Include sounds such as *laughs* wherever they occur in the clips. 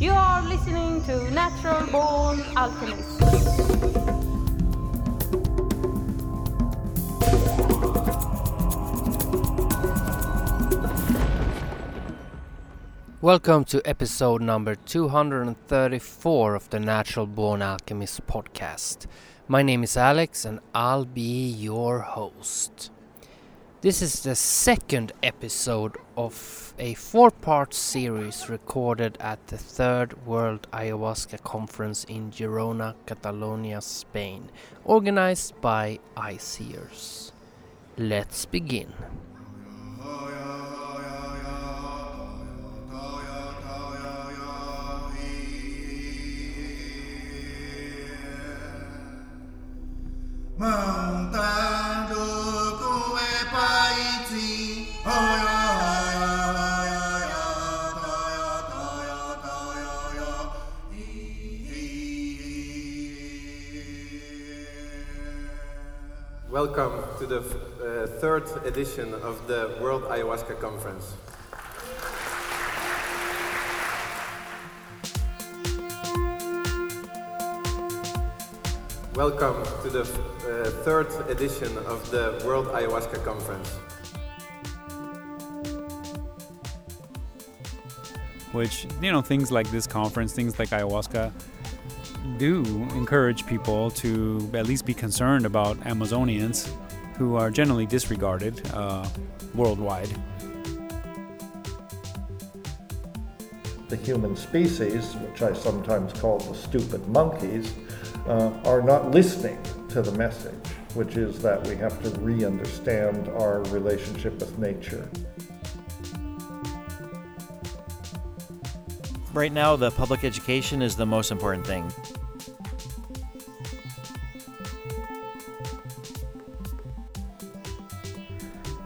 You are listening to Natural Born Alchemist. Welcome to episode number 234 of the Natural Born Alchemist podcast. My name is Alex and I'll be your host. This is the second episode of a four part series recorded at the third World Ayahuasca Conference in Girona, Catalonia, Spain, organized by ICEERS. Let's begin. Welcome to the uh, third edition of the World Ayahuasca Conference. Welcome to the uh, third edition of the World Ayahuasca Conference. Which, you know, things like this conference, things like ayahuasca, do encourage people to at least be concerned about Amazonians who are generally disregarded uh, worldwide. the human species, which I sometimes call the stupid monkeys, uh, are not listening to the message, which is that we have to re understand our relationship with nature. Right now, the public education is the most important thing.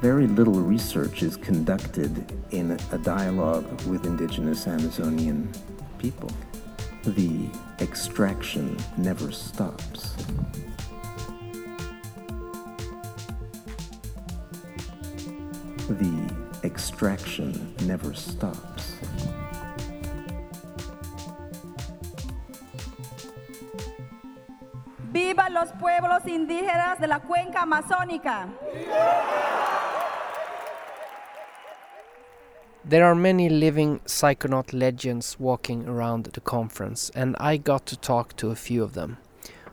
Very little research is conducted in a dialogue with indigenous Amazonian people. The extraction never stops. The extraction never stops. ¡Viva los pueblos indígenas de la cuenca amazónica! There are many living psychonaut legends walking around the conference, and I got to talk to a few of them.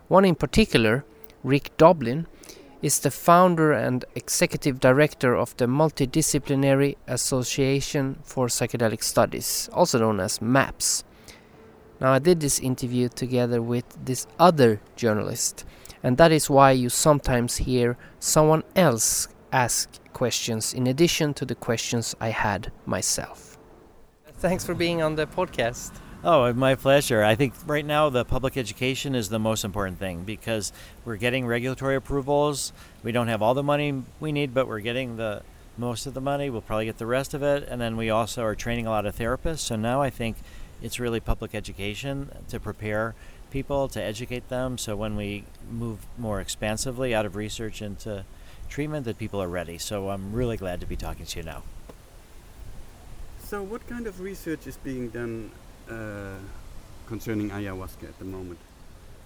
One in particular, Rick Doblin, is the founder and executive director of the Multidisciplinary Association for Psychedelic Studies, also known as MAPS. Now, I did this interview together with this other journalist, and that is why you sometimes hear someone else ask questions in addition to the questions I had myself. Thanks for being on the podcast. Oh, my pleasure. I think right now the public education is the most important thing because we're getting regulatory approvals. We don't have all the money we need, but we're getting the most of the money. We'll probably get the rest of it. And then we also are training a lot of therapists. So now I think it's really public education to prepare people, to educate them. So when we move more expansively out of research into treatment, that people are ready. So I'm really glad to be talking to you now. So, what kind of research is being done uh, concerning ayahuasca at the moment?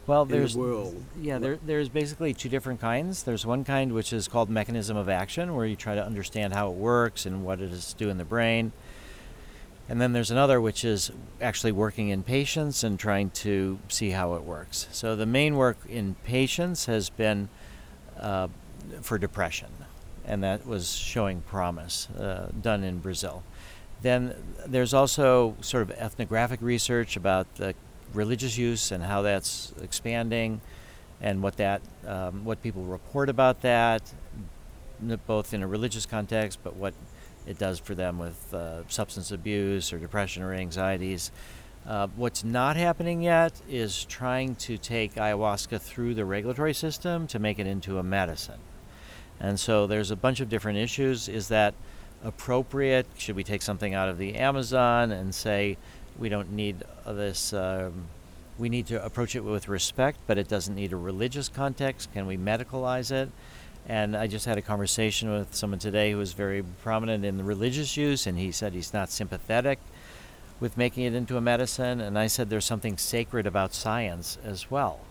Well, in there's the world? yeah, there, there's basically two different kinds. There's one kind which is called mechanism of action, where you try to understand how it works and what it is do in the brain. And then there's another which is actually working in patients and trying to see how it works. So the main work in patients has been uh, for depression, and that was showing promise, uh, done in Brazil. Then there's also sort of ethnographic research about the religious use and how that's expanding, and what that um, what people report about that, both in a religious context, but what it does for them with uh, substance abuse or depression or anxieties. Uh, what's not happening yet is trying to take ayahuasca through the regulatory system to make it into a medicine. And so there's a bunch of different issues. Is that appropriate? Should we take something out of the Amazon and say we don't need uh, this? Um, we need to approach it with respect, but it doesn't need a religious context. Can we medicalize it? And I just had a conversation with someone today who was very prominent in the religious use, and he said he's not sympathetic with making it into a medicine. And I said there's something sacred about science as well,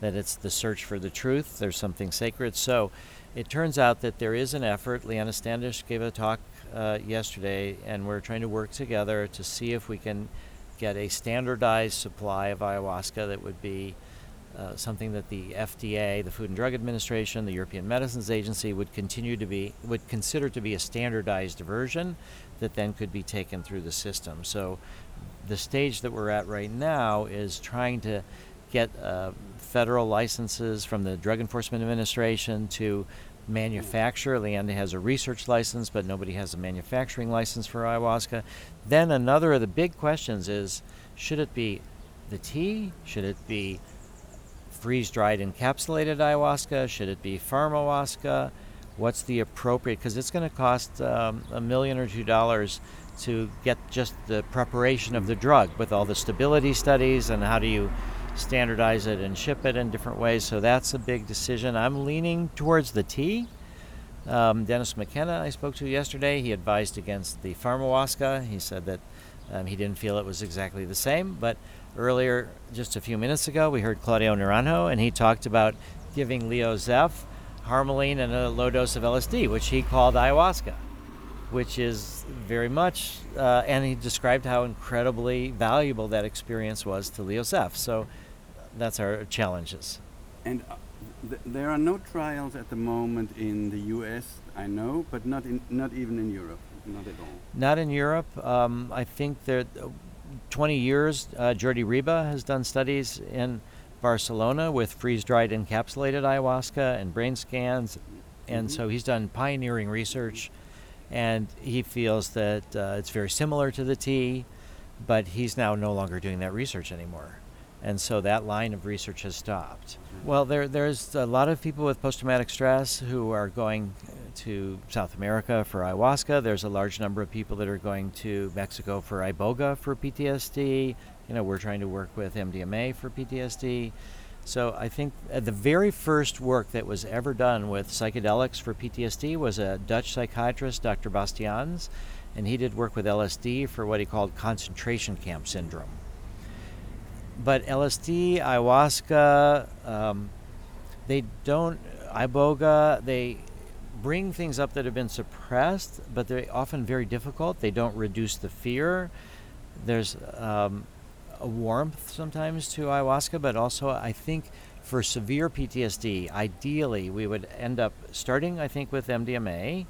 that it's the search for the truth. There's something sacred. So it turns out that there is an effort. Leanna Standish gave a talk uh, yesterday, and we're trying to work together to see if we can get a standardized supply of ayahuasca that would be uh, something that the FDA, the Food and Drug Administration, the European Medicines Agency would continue to be would consider to be a standardized version that then could be taken through the system. So the stage that we're at right now is trying to get uh, federal licenses from the Drug Enforcement Administration to manufacture. Leanna has a research license, but nobody has a manufacturing license for ayahuasca. Then another of the big questions is should it be the tea? Should it be freeze dried encapsulated ayahuasca? Should it be pharmahuasca? What's the appropriate? Because it's going to cost um, a million or two dollars to get just the preparation of the drug with all the stability studies and how do you standardize it and ship it in different ways. So that's a big decision. I'm leaning towards the tea. Um, Dennis McKenna, I spoke to yesterday, he advised against the pharmahuasca. He said that um, he didn't feel it was exactly the same. But earlier, just a few minutes ago, we heard Claudio Naranjo, and he talked about giving Leo Zeff harmaline and a low dose of LSD, which he called ayahuasca, which is very much, uh, and he described how incredibly valuable that experience was to Leo Zeff. So that's our challenges. And uh, th- there are no trials at the moment in the U.S. I know, but not in not even in Europe, not at all. Not in Europe. Um, I think that uh, 20 years, uh, Jordi Riba has done studies in Barcelona with freeze-dried encapsulated ayahuasca and brain scans, and Mhm. so he's done pioneering research, and he feels that uh, it's very similar to the tea, but he's now no longer doing that research anymore. And so that line of research has stopped. Well, there, there's a lot of people with post traumatic stress who are going to South America for ayahuasca. There's a large number of people that are going to Mexico for iboga for PTSD. You know, we're trying to work with MDMA for PTSD. So I think uh, the very first work that was ever done with psychedelics for PTSD was a Dutch psychiatrist, Dr. Bastiaans, and he did work with LSD for what he called concentration camp syndrome. But LSD, ayahuasca, um, they don't, iboga, they bring things up that have been suppressed, but they're often very difficult. They don't reduce the fear. There's um, a warmth sometimes to ayahuasca, but also I think for severe PTSD, ideally we would end up starting, I think, with MDMA,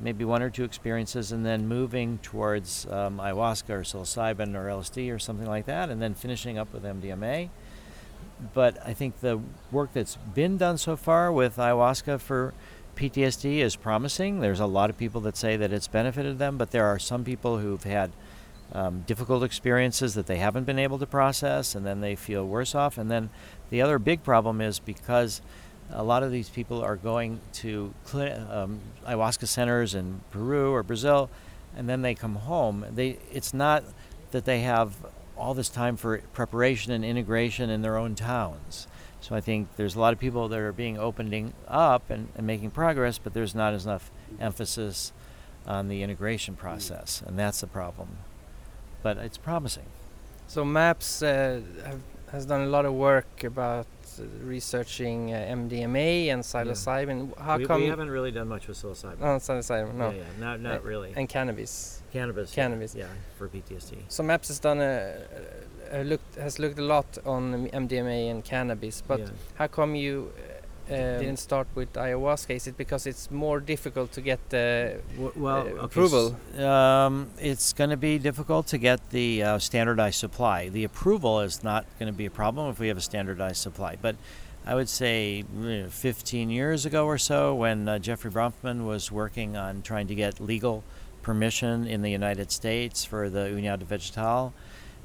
maybe one or two experiences, and then moving towards um, ayahuasca or psilocybin or LSD or something like that, and then finishing up with MDMA. But I think the work that's been done so far with ayahuasca for PTSD is promising. There's a lot of people that say that it's benefited them, but there are some people who've had um, difficult experiences that they haven't been able to process, and then they feel worse off. And then the other big problem is because a lot of these people are going to um, ayahuasca centers in Peru or Brazil, and then they come home. They it's not that they have all this time for preparation and integration in their own towns. So I think there's a lot of people that are being opening up and, and making progress, but there's not enough emphasis on the integration process, and that's the problem. But it's promising. So MAPS uh, have, has done a lot of work about researching uh, MDMA and psilocybin. How we, come? we haven't really done much with psilocybin. Oh, psilocybin, no. Yeah, yeah, not, not really. And cannabis. cannabis. cannabis. Yeah, yeah, for PTSD. So MAPS has done a, a looked has looked a lot on MDMA and cannabis, but Yeah. how come you uh, uh, didn't start with ayahuasca? Is it because it's more difficult to get the well, uh, approval? Um, it's going to be difficult to get the uh, standardized supply. The approval is not going to be a problem if we have a standardized supply. But I would say uh, 15 years ago or so, when uh, Jeffrey Bronfman was working on trying to get legal permission in the United States for the União de Vegetal,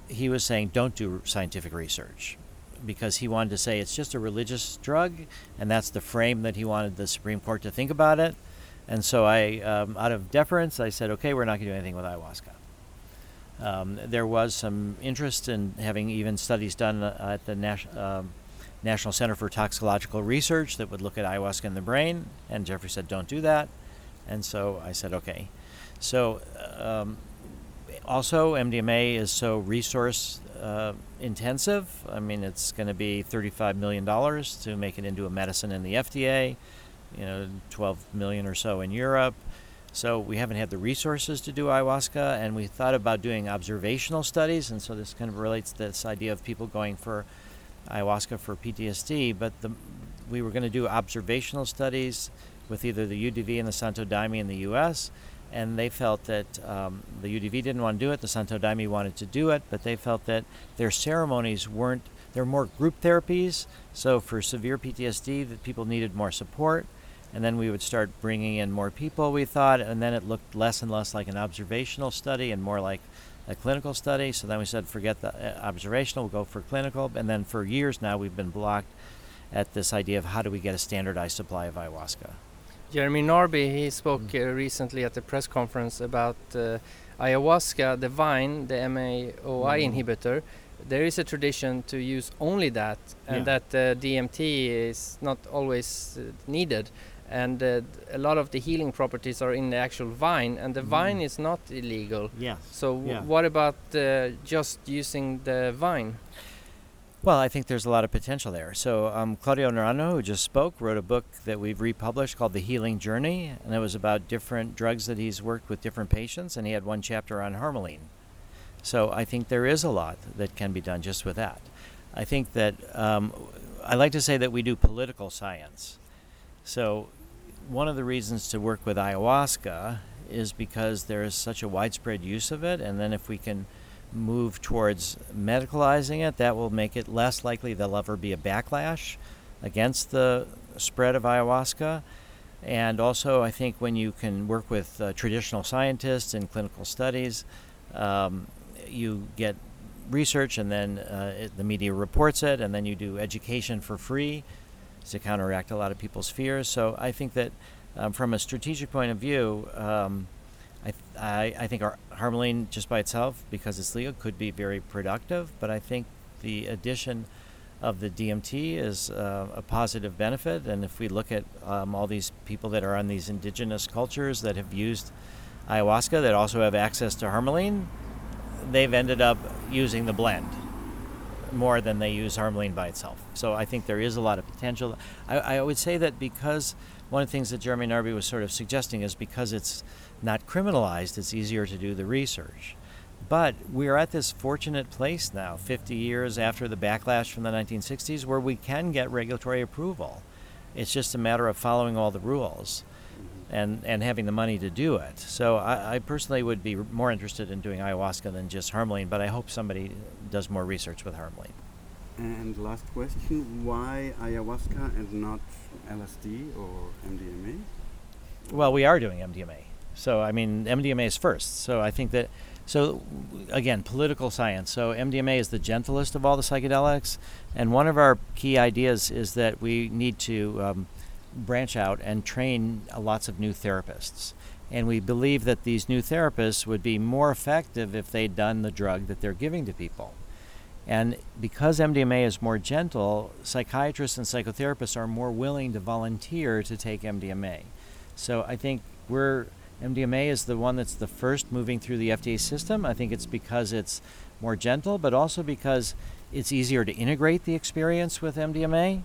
he was saying don't do scientific research because he wanted to say it's just a religious drug, and that's the frame that he wanted the Supreme Court to think about it. And so I, um, out of deference, I said, okay, we're not going to do anything with ayahuasca. Um, there was some interest in having even studies done uh, at the Nas- um, National Center for Toxicological Research that would look at ayahuasca in the brain, and Jeffrey said, don't do that. And so I said, okay. So um, also, MDMA is so resource uh, intensive. I mean, it's going to be $35 million to make it into a medicine in the FDA, you know, 12 million or so in Europe. So we haven't had the resources to do ayahuasca, and we thought about doing observational studies, and so this kind of relates to this idea of people going for ayahuasca for PTSD. But the, we were going to do observational studies with either the UDV and the Santo Daime in the U.S., and they felt that um, the UDV didn't want to do it, the Santo Daime wanted to do it, but they felt that their ceremonies weren't. They're more group therapies, so for severe PTSD, that people needed more support and then we would start bringing in more people we thought and then it looked less and less like an observational study and more like a clinical study so then we said forget the uh, observational we'll go for clinical and then for years now we've been blocked at this idea of how do we get a standardized supply of ayahuasca Jeremy Narby, he spoke uh, recently at the press conference about uh, ayahuasca the vine the MAOI Mm. inhibitor. There is a tradition to use only that and Yeah. that uh, DMT is not always uh, needed. And uh, a lot of the healing properties are in the actual vine and the vine is not illegal. Yes. So w- Yeah. what about uh, just using the vine Well, I think there's a lot of potential there. So um, Claudio Naranjo, who just spoke, wrote a book that we've republished called The Healing Journey, and it was about different drugs that he's worked with different patients, and he had one chapter on harmaline. So I think there is a lot that can be done just with that. I think that um, I like to say that we do political science. So one of the reasons to work with ayahuasca is because there is such a widespread use of it, and then if we can move towards medicalizing it, that will make it less likely there'll ever be a backlash against the spread of ayahuasca. And also, I think when you can work with uh, traditional scientists in clinical studies, um, you get research and then uh, it, the media reports it, and then you do education for free to counteract a lot of people's fears. So I think that um, from a strategic point of view, um, I, I, I think our Harmaline just by itself, because it's legal, could be very productive. But I think the addition of the DMT is uh, a positive benefit. And if we look at um, all these people that are on these indigenous cultures that have used ayahuasca that also have access to Harmaline, they've ended up using the blend more than they use Harmaline by itself. So I think there is a lot of potential. I, I would say that because one of the things that Jeremy Narby was sort of suggesting is because it's not criminalized, it's easier to do the research. But we're at this fortunate place now, 50 years after the backlash from the 1960s, where we can get regulatory approval. It's just a matter of following all the rules and, and having the money to do it. So I, I personally would be more interested in doing ayahuasca than just Harmaline, but I hope somebody does more research with Harmaline. And last question, why ayahuasca and not LSD or MDMA? Well, we are doing MDMA. So, I mean, MDMA is first. So, I think that, so again, political science. So, MDMA is the gentlest of all the psychedelics. And one of our key ideas is that we need to um, branch out and train lots of new therapists. And we believe that these new therapists would be more effective if they'd done the drug that they're giving to people. And because MDMA is more gentle, psychiatrists and psychotherapists are more willing to volunteer to take MDMA. So I think we're MDMA is the one that's the first moving through the FDA system. I think it's because it's more gentle, but also because it's easier to integrate the experience with MDMA.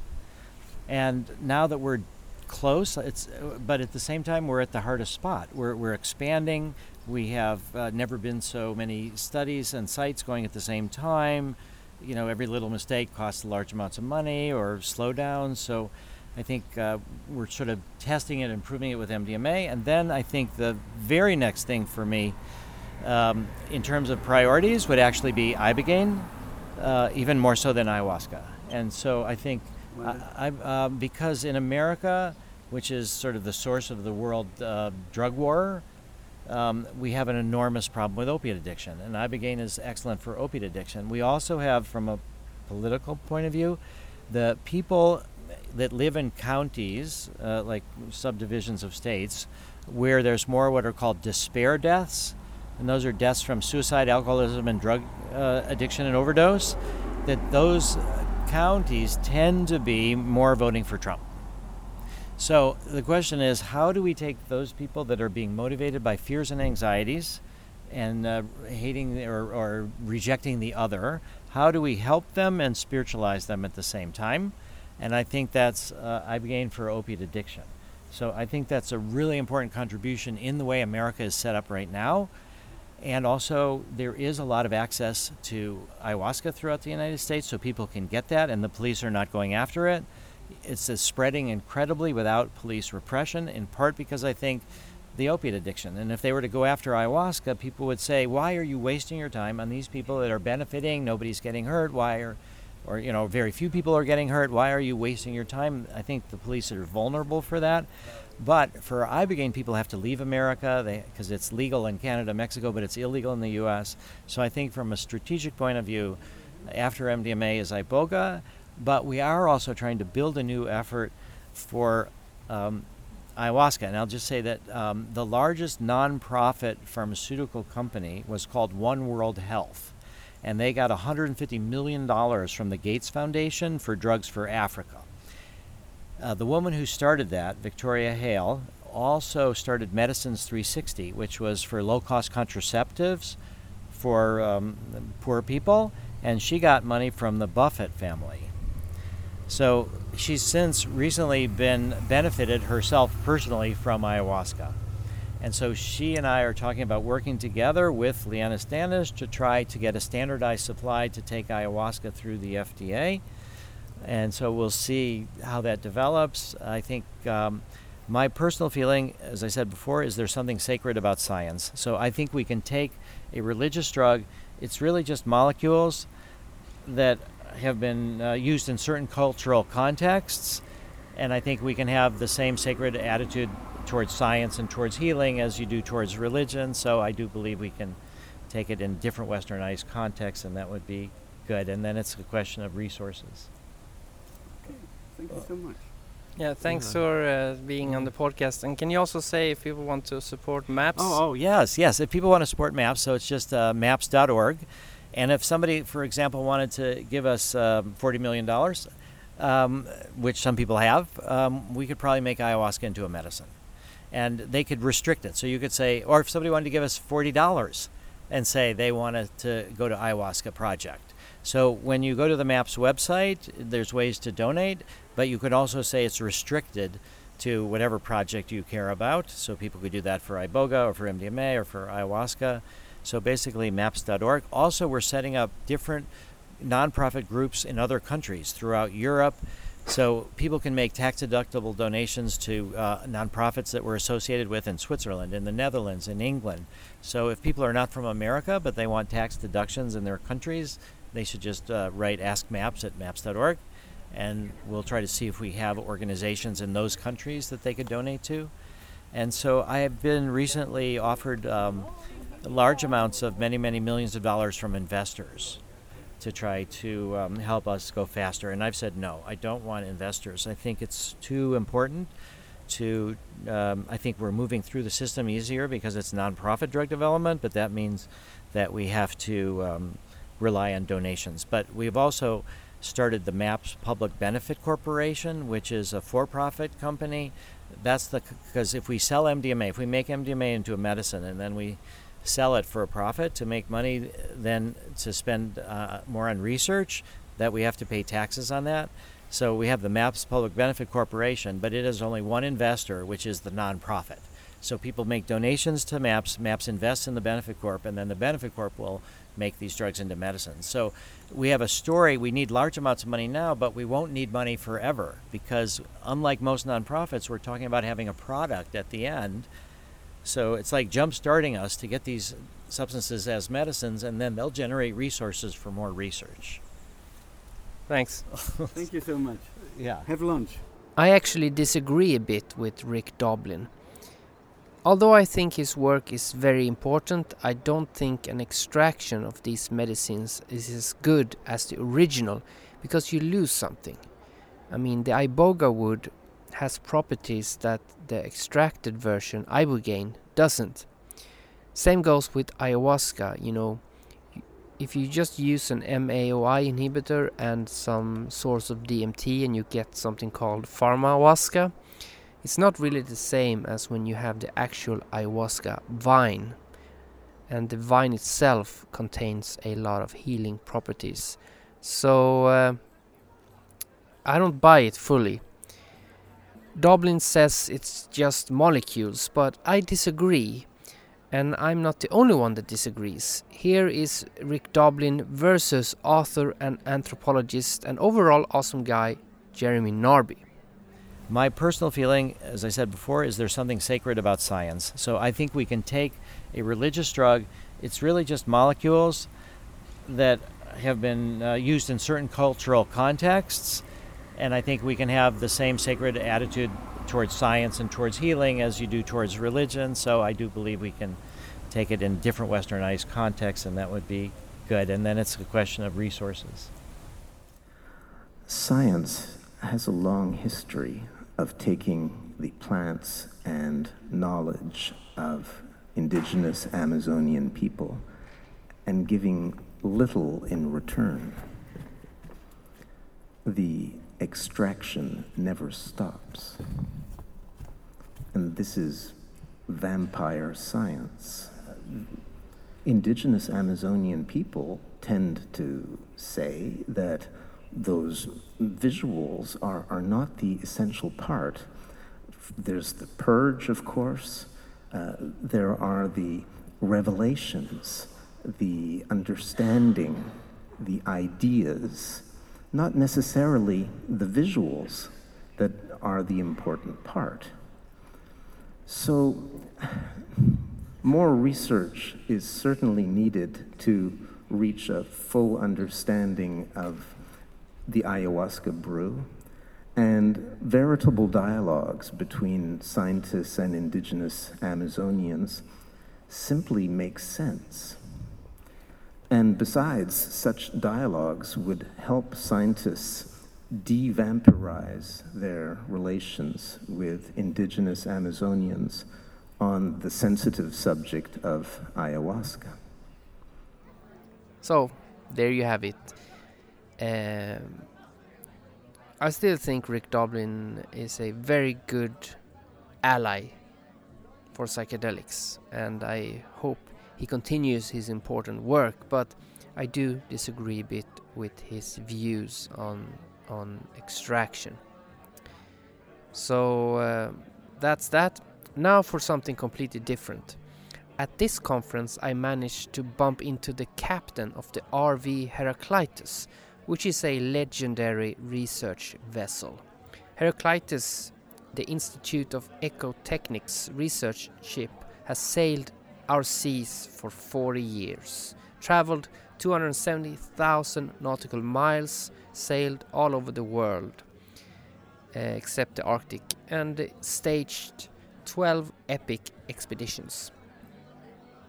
And now that we're close, it's but at the same time we're at the hardest spot. We're we're expanding. We have uh, never been so many studies and sites going at the same time. You know, every little mistake costs large amounts of money or slowdowns. So I think uh, we're sort of testing it, improving it with MDMA, and then I think the very next thing for me, um, in terms of priorities, would actually be ibogaine, uh, even more so than ayahuasca. And so I think, I, um, because in America, which is sort of the source of the world uh, drug war, um, we have an enormous problem with opiate addiction, and ibogaine is excellent for opiate addiction. We also have, from a political point of view, the people that live in counties, uh, like subdivisions of states, where there's more what are called despair deaths, and those are deaths from suicide, alcoholism, and drug uh, addiction and overdose, that those counties tend to be more voting for Trump. So the question is, how do we take those people that are being motivated by fears and anxieties, and uh, hating or, or rejecting the other. How do we help them and spiritualize them at the same time? And I think that's uh, gained for opiate addiction. So I think that's a really important contribution in the way America is set up right now. And also, there is a lot of access to ayahuasca throughout the United States, so people can get that, and the police are not going after it. It's spreading incredibly without police repression, in part because I think the opiate addiction. And if they were to go after ayahuasca, people would say, "Why are you wasting your time on these people that are benefiting? Nobody's getting hurt. Why are, or you know, very few people are getting hurt. Why are you wasting your time?" I think the police are vulnerable for that. But for ibogaine, people have to leave America because it's legal in Canada, Mexico, but it's illegal in the U.S. So I think from a strategic point of view, after MDMA is iboga, but we are also trying to build a new effort for um, ayahuasca. And I'll just say that um, the largest nonprofit pharmaceutical company was called One World Health. And they got $150 million from the Gates Foundation for drugs for Africa. Uh, the woman who started that, Victoria Hale, also started Medicines 360, which was for low cost contraceptives for um, poor people, and she got money from the Buffett family. So she's since recently been benefited herself personally from ayahuasca. And so she and I are talking about working together with Leanna Standish to try to get a standardized supply to take ayahuasca through the FDA and so we'll see how that develops. I think um, my personal feeling, as I said before, is there's something sacred about science. So I think we can take a religious drug, it's really just molecules that have been uh, used in certain cultural contexts, and I think we can have the same sacred attitude towards science and towards healing as you do towards religion. So I do believe we can take it in different westernized contexts, and that would be good. And then it's a question of resources. Thank you so much. Yeah, thanks for uh, being on the podcast. And can you also say if people want to support MAPS? Oh, oh yes, yes. If people want to support MAPS, so it's just uh, maps.org. And if somebody, for example, wanted to give us um, $40 million, um, which some people have, um, we could probably make ayahuasca into a medicine. And they could restrict it. So you could say, or if somebody wanted to give us $40 and say they wanted to go to ayahuasca project. So when you go to the MAPS website, there's ways to donate but you could also say it's restricted to whatever project you care about. So people could do that for iboga or for MDMA or for ayahuasca. So basically, maps.org. Also, we're setting up different nonprofit groups in other countries throughout Europe. So people can make tax deductible donations to uh, nonprofits that we're associated with in Switzerland, in the Netherlands, in England. So if people are not from America but they want tax deductions in their countries, they should just uh, write Ask Maps at maps.org and we'll try to see if we have organizations in those countries that they could donate to. And so I have been recently offered um, large amounts of many, many millions of dollars from investors to try to um, help us go faster. And I've said no, I don't want investors. I think it's too important to, um, I think we're moving through the system easier because it's nonprofit drug development, but that means that we have to um, rely on donations. But we've also started the MAPS Public Benefit Corporation, which is a for-profit company. That's the because if we sell MDMA, if we make MDMA into a medicine and then we sell it for a profit to make money, then to spend uh, more on research, that we have to pay taxes on that. So we have the MAPS Public Benefit Corporation, but it has only one investor, which is the nonprofit. So people make donations to MAPS, MAPS invests in the Benefit Corp, and then the Benefit Corp will make these drugs into medicine. So we have a story. We need large amounts of money now, but we won't need money forever because, unlike most nonprofits, we're talking about having a product at the end. So it's like jump starting us to get these substances as medicines, and then they'll generate resources for more research. Thanks. *laughs* Thank you so much. Yeah. Have lunch. I actually disagree a bit with Rick Doblin. Although I think his work is very important, I don't think an extraction of these medicines is as good as the original because you lose something. I mean, the iboga wood has properties that the extracted version, ibogaine, doesn't. Same goes with ayahuasca, you know. If you just use an MAOI inhibitor and some source of DMT and you get something called pharmahuasca, it's not really the same as when you have the actual ayahuasca vine. and the vine itself contains a lot of healing properties. So uh, I don't buy it fully. Doblin says it's just molecules, but I disagree. And I'm not the only one that disagrees. Here is Rick Doblin versus author and anthropologist and overall awesome guy Jeremy Narby. My personal feeling, as I said before, is there's something sacred about science. So I think we can take a religious drug, it's really just molecules that have been uh, used in certain cultural contexts, and I think we can have the same sacred attitude towards science and towards healing as you do towards religion. So I do believe we can take it in different westernized contexts, and that would be good. And then it's a question of resources. Science has a long history of taking the plants and knowledge of indigenous Amazonian people and giving little in return. The extraction never stops. And this is vampire science. Indigenous Amazonian people tend to say that those visuals are, are not the essential part. There's the purge, of course, uh, there are the revelations, the understanding, the ideas, not necessarily the visuals that are the important part. So, more research is certainly needed to reach a full understanding of the ayahuasca brew and veritable dialogues between scientists and indigenous Amazonians simply make sense. And besides, such dialogues would help scientists devampirize their relations with indigenous Amazonians on the sensitive subject of ayahuasca. So, there you have it. Um, I still think Rick Doblin is a very good ally for psychedelics, and I hope he continues his important work. But I do disagree a bit with his views on on extraction. So uh, that's that. Now for something completely different. At this conference, I managed to bump into the captain of the RV Heraclitus, which is a legendary research vessel. Heraclitus, the Institute of Ecotechnics research ship, has sailed our seas for 40 years, traveled 270,000 nautical miles, sailed all over the world, uh, except the Arctic, and staged 12 epic expeditions.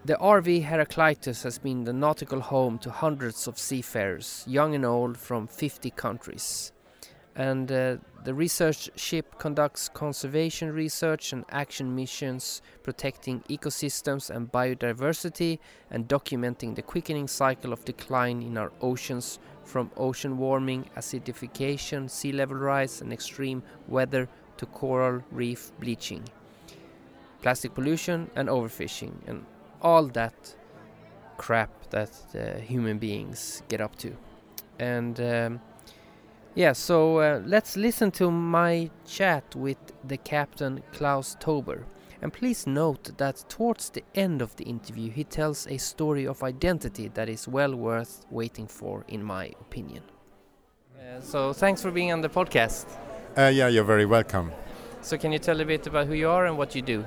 The RV Heraclitus has been the nautical home to hundreds of seafarers, young and old, from 50 countries. And uh, the research ship conducts conservation research and action missions protecting ecosystems and biodiversity and documenting the quickening cycle of decline in our oceans from ocean warming, acidification, sea level rise, and extreme weather to coral reef bleaching, plastic pollution, and overfishing, and all that crap that uh, human beings get up to. And um, yeah, so uh, let's listen to my chat with the captain Klaus Tober. And please note that towards the end of the interview, he tells a story of identity that is well worth waiting for, in my opinion. Uh, so, thanks for being on the podcast. Uh, yeah, you're very welcome. So, can you tell a bit about who you are and what you do?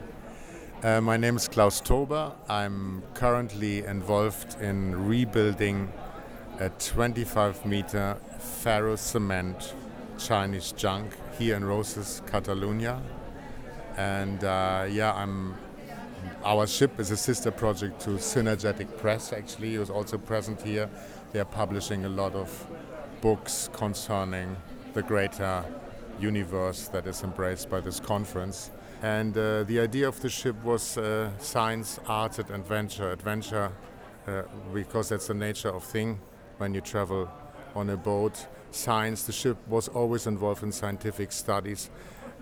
Uh, my name is Klaus Tober. I'm currently involved in rebuilding a 25 meter ferro cement Chinese junk here in Roses, Catalonia. And uh, yeah, I'm. Our ship is a sister project to Synergetic Press. Actually, who's also present here. They are publishing a lot of books concerning the greater universe that is embraced by this conference. And uh, the idea of the ship was uh, science, art, and adventure. Adventure, uh, because that's the nature of thing when you travel on a boat. Science, the ship was always involved in scientific studies.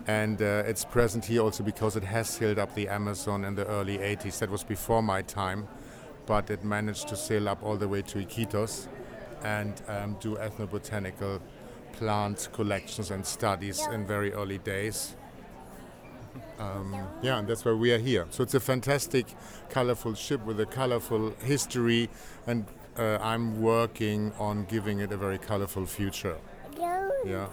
And uh, it's present here also because it has sailed up the Amazon in the early 80s. That was before my time. but it managed to sail up all the way to Iquitos and um, do ethnobotanical plant collections and studies in very early days. Um, yeah, and that's why we are here. So it's a fantastic, colorful ship with a colorful history, and uh, I'm working on giving it a very colorful future. Yeah.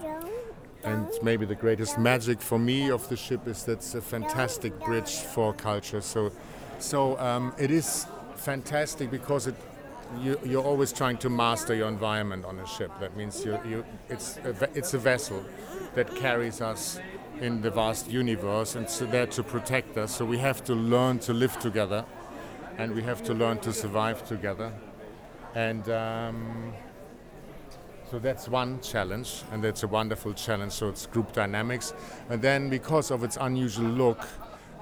And maybe the greatest magic for me of the ship is that it's a fantastic bridge for culture. So, so um, it is fantastic because it you, you're always trying to master your environment on a ship. That means you, you, it's, a, it's a vessel that carries us in the vast universe and it's there to protect us. So we have to learn to live together and we have to learn to survive together. And um, so that's one challenge, and that's a wonderful challenge. So it's group dynamics. And then because of its unusual look,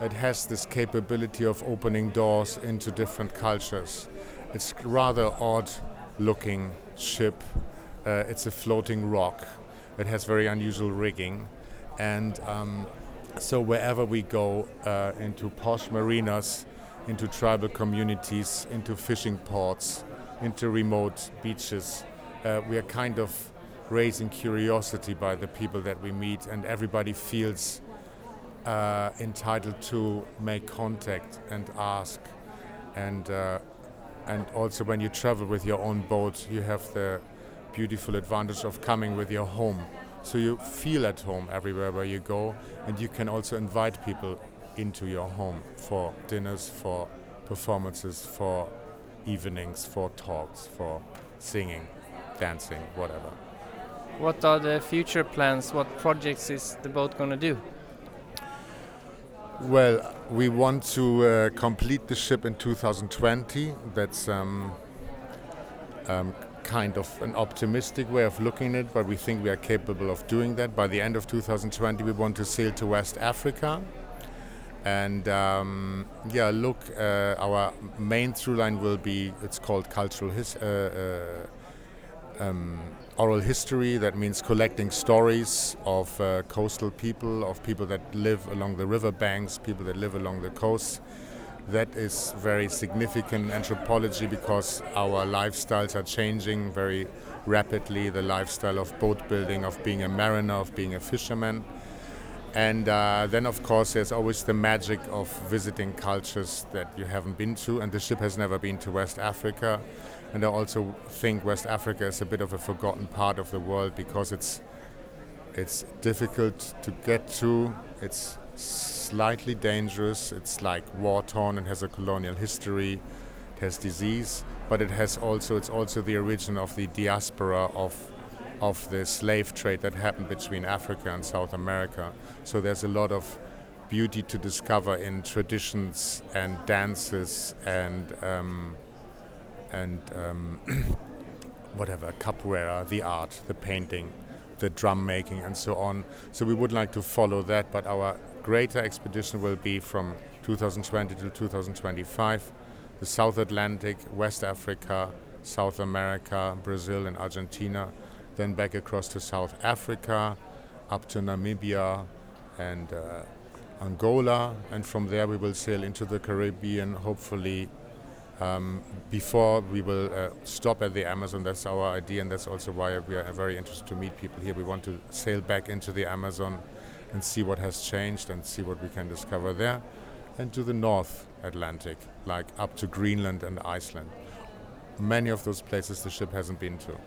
it has this capability of opening doors into different cultures. It's rather odd looking ship. Uh, it's a floating rock. It has very unusual rigging. And um, so wherever we go uh, into posh marinas, into tribal communities, into fishing ports, into remote beaches, uh, we are kind of raising curiosity by the people that we meet, and everybody feels uh, entitled to make contact and ask. And uh, and also when you travel with your own boat, you have the beautiful advantage of coming with your home. So you feel at home everywhere where you go, and you can also invite people into your home for dinners, for performances, for evenings, for talks, for singing, dancing, whatever. What are the future plans? What projects is the boat going to do? Well, we want to uh, complete the ship in 2020. That's um, um, kind of an optimistic way of looking at it, but we think we are capable of doing that. By the end of 2020, we want to sail to West Africa. And um, yeah, look, uh, our main through line will be it's called cultural his, uh, uh, um, oral history. That means collecting stories of uh, coastal people, of people that live along the river banks, people that live along the coast. That is very significant anthropology because our lifestyles are changing very rapidly. The lifestyle of boat building, of being a mariner, of being a fisherman. And uh, then, of course, there's always the magic of visiting cultures that you haven't been to. And the ship has never been to West Africa. And I also think West Africa is a bit of a forgotten part of the world because it's it's difficult to get to. It's slightly dangerous. It's like war torn and has a colonial history. It has disease, but it has also it's also the origin of the diaspora of of the slave trade that happened between Africa and South America. So there's a lot of beauty to discover in traditions and dances and um, and um, *clears throat* whatever capoeira, the art, the painting, the drum making, and so on. So we would like to follow that, but our greater expedition will be from 2020 to 2025, the South Atlantic, West Africa, South America, Brazil, and Argentina then back across to South Africa, up to Namibia and uh, Angola, and from there we will sail into the Caribbean, hopefully. Um, before we will uh, stop at the Amazon, that's our idea, and that's also why we are very interested to meet people here. We want to sail back into the Amazon and see what has changed and see what we can discover there, and to the North Atlantic, like up to Greenland and Iceland. Many of those places the ship hasn't been to.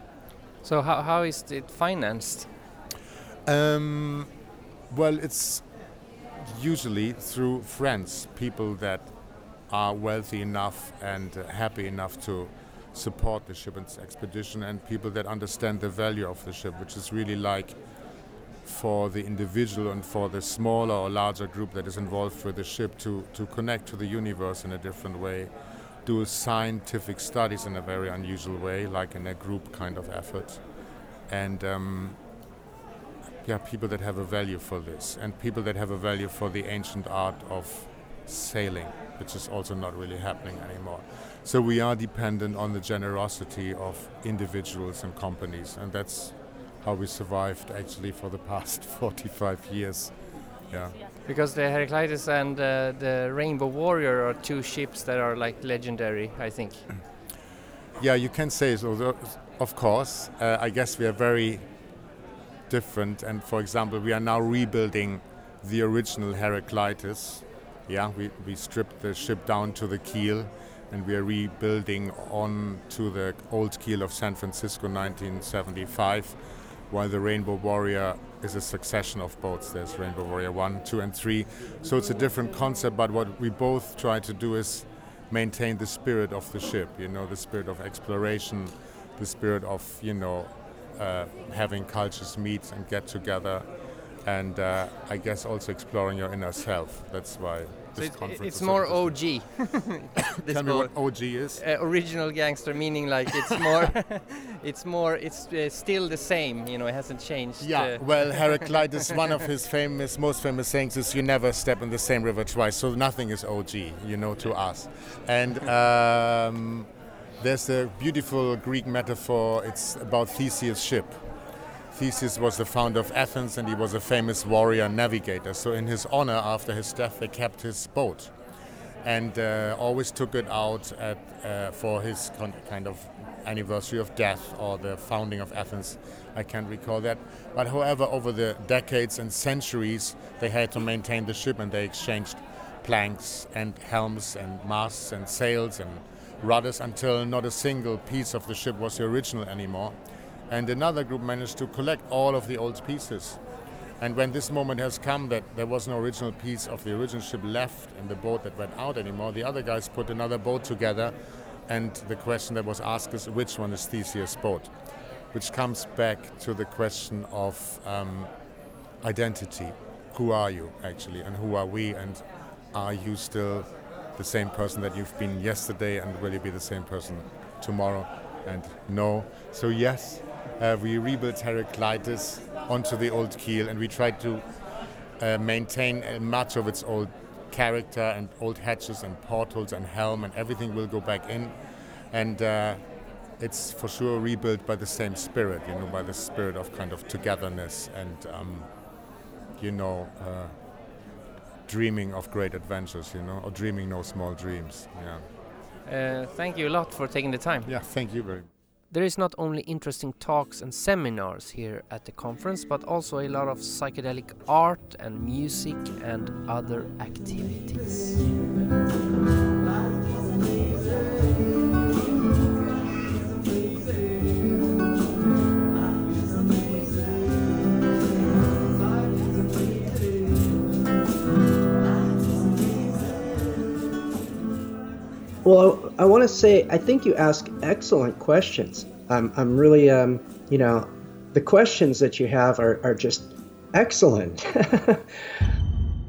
So how, how is it financed? Um, well, it's usually through friends, people that are wealthy enough and happy enough to support the ship and expedition, and people that understand the value of the ship, which is really like for the individual and for the smaller or larger group that is involved with the ship to, to connect to the universe in a different way, do scientific studies in a very unusual way, like in a group kind of effort. And um, yeah, people that have a value for this, and people that have a value for the ancient art of sailing, which is also not really happening anymore. So we are dependent on the generosity of individuals and companies, and that's how we survived actually for the past *laughs* 45 years. Yeah. Because the Heraclitus and uh, the Rainbow Warrior are two ships that are like legendary, I think. *clears throat* Yeah, you can say so. Of course, uh, I guess we are very different. And for example, we are now rebuilding the original Heraclitus. Yeah, we, we stripped the ship down to the keel and we are rebuilding on to the old keel of San Francisco 1975, while the Rainbow Warrior is a succession of boats. There's Rainbow Warrior 1, 2, and 3. So it's a different concept, but what we both try to do is maintain the spirit of the ship, you know, the spirit of exploration, the spirit of, you know, uh, having cultures meet and get together, and uh, I guess also exploring your inner self. That's why So this it, conference it's more. OG. *laughs* This Tell me what OG is. uh, original gangster, meaning like it's *laughs* more, *laughs* it's more, it's uh, still the same. You know, it hasn't changed. Yeah, uh, well, Heraclitus, *laughs* one of his famous, most famous sayings is, "You never step in the same river twice." So nothing is OG, you know, to us. And um, there's a beautiful Greek metaphor. It's about Theseus' ship. Theseus was the founder of Athens, and he was a famous warrior navigator. So, in his honor, after his death, they kept his boat and uh, always took it out at, uh, for his kind of anniversary of death or the founding of Athens. I can't recall that. But however, over the decades and centuries, they had to maintain the ship and they exchanged planks and helms and masts and sails and rudders until not a single piece of the ship was the original anymore. And another group managed to collect all of the old pieces. And when this moment has come that there was no original piece of the original ship left in the boat that went out anymore, the other guys put another boat together. And the question that was asked is which one is Theseus' boat? Which comes back to the question of um, identity. Who are you actually, and who are we, and are you still the same person that you've been yesterday, and will you be the same person tomorrow? And no. So, yes, uh, we rebuilt Heraclitus onto the old keel, and we tried to uh, maintain uh, much of its old character and old hatches and portholes and helm, and everything will go back in. And uh, it's for sure rebuilt by the same spirit, you know, by the spirit of kind of togetherness and, um, you know, uh, dreaming of great adventures, you know, or dreaming no small dreams. Yeah. uh, thank you a lot for taking the time. Yeah. Thank you very much. There is not only interesting talks and seminars here at the conference, but also a lot of psychedelic art and music and other activities. Well, I want to say I think you ask excellent questions. I'm, I'm really, um, you know, the questions that you have are, are just excellent. *laughs*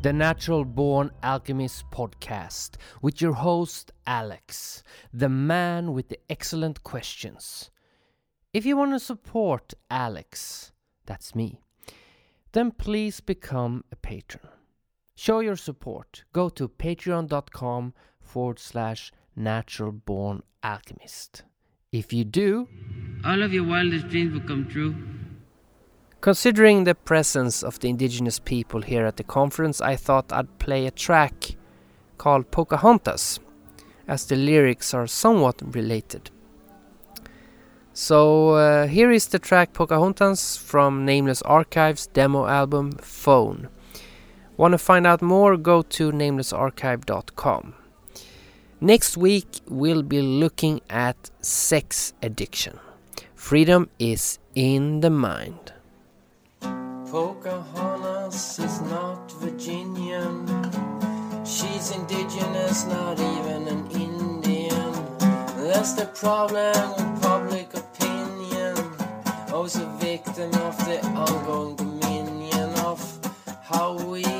The Natural Born Alchemist podcast with your host Alex, the man with the excellent questions. If you want to support Alex, that's me, then please become a patron. Show your support. Go to patreon.com forward slash natural born alchemist. If you do, all of your wildest dreams will come true. Considering the presence of the indigenous people here at the conference, I thought I'd play a track called Pocahontas, as the lyrics are somewhat related. So uh, here is the track Pocahontas from Nameless Archives demo album Phone. Want to find out more? Go to namelessarchive.com. Next week we'll be looking at sex addiction. Freedom is in the mind. Pocahontas is not Virginian. She's indigenous, not even an Indian. That's the problem with public opinion. Oh, I was a victim of the ongoing dominion of how we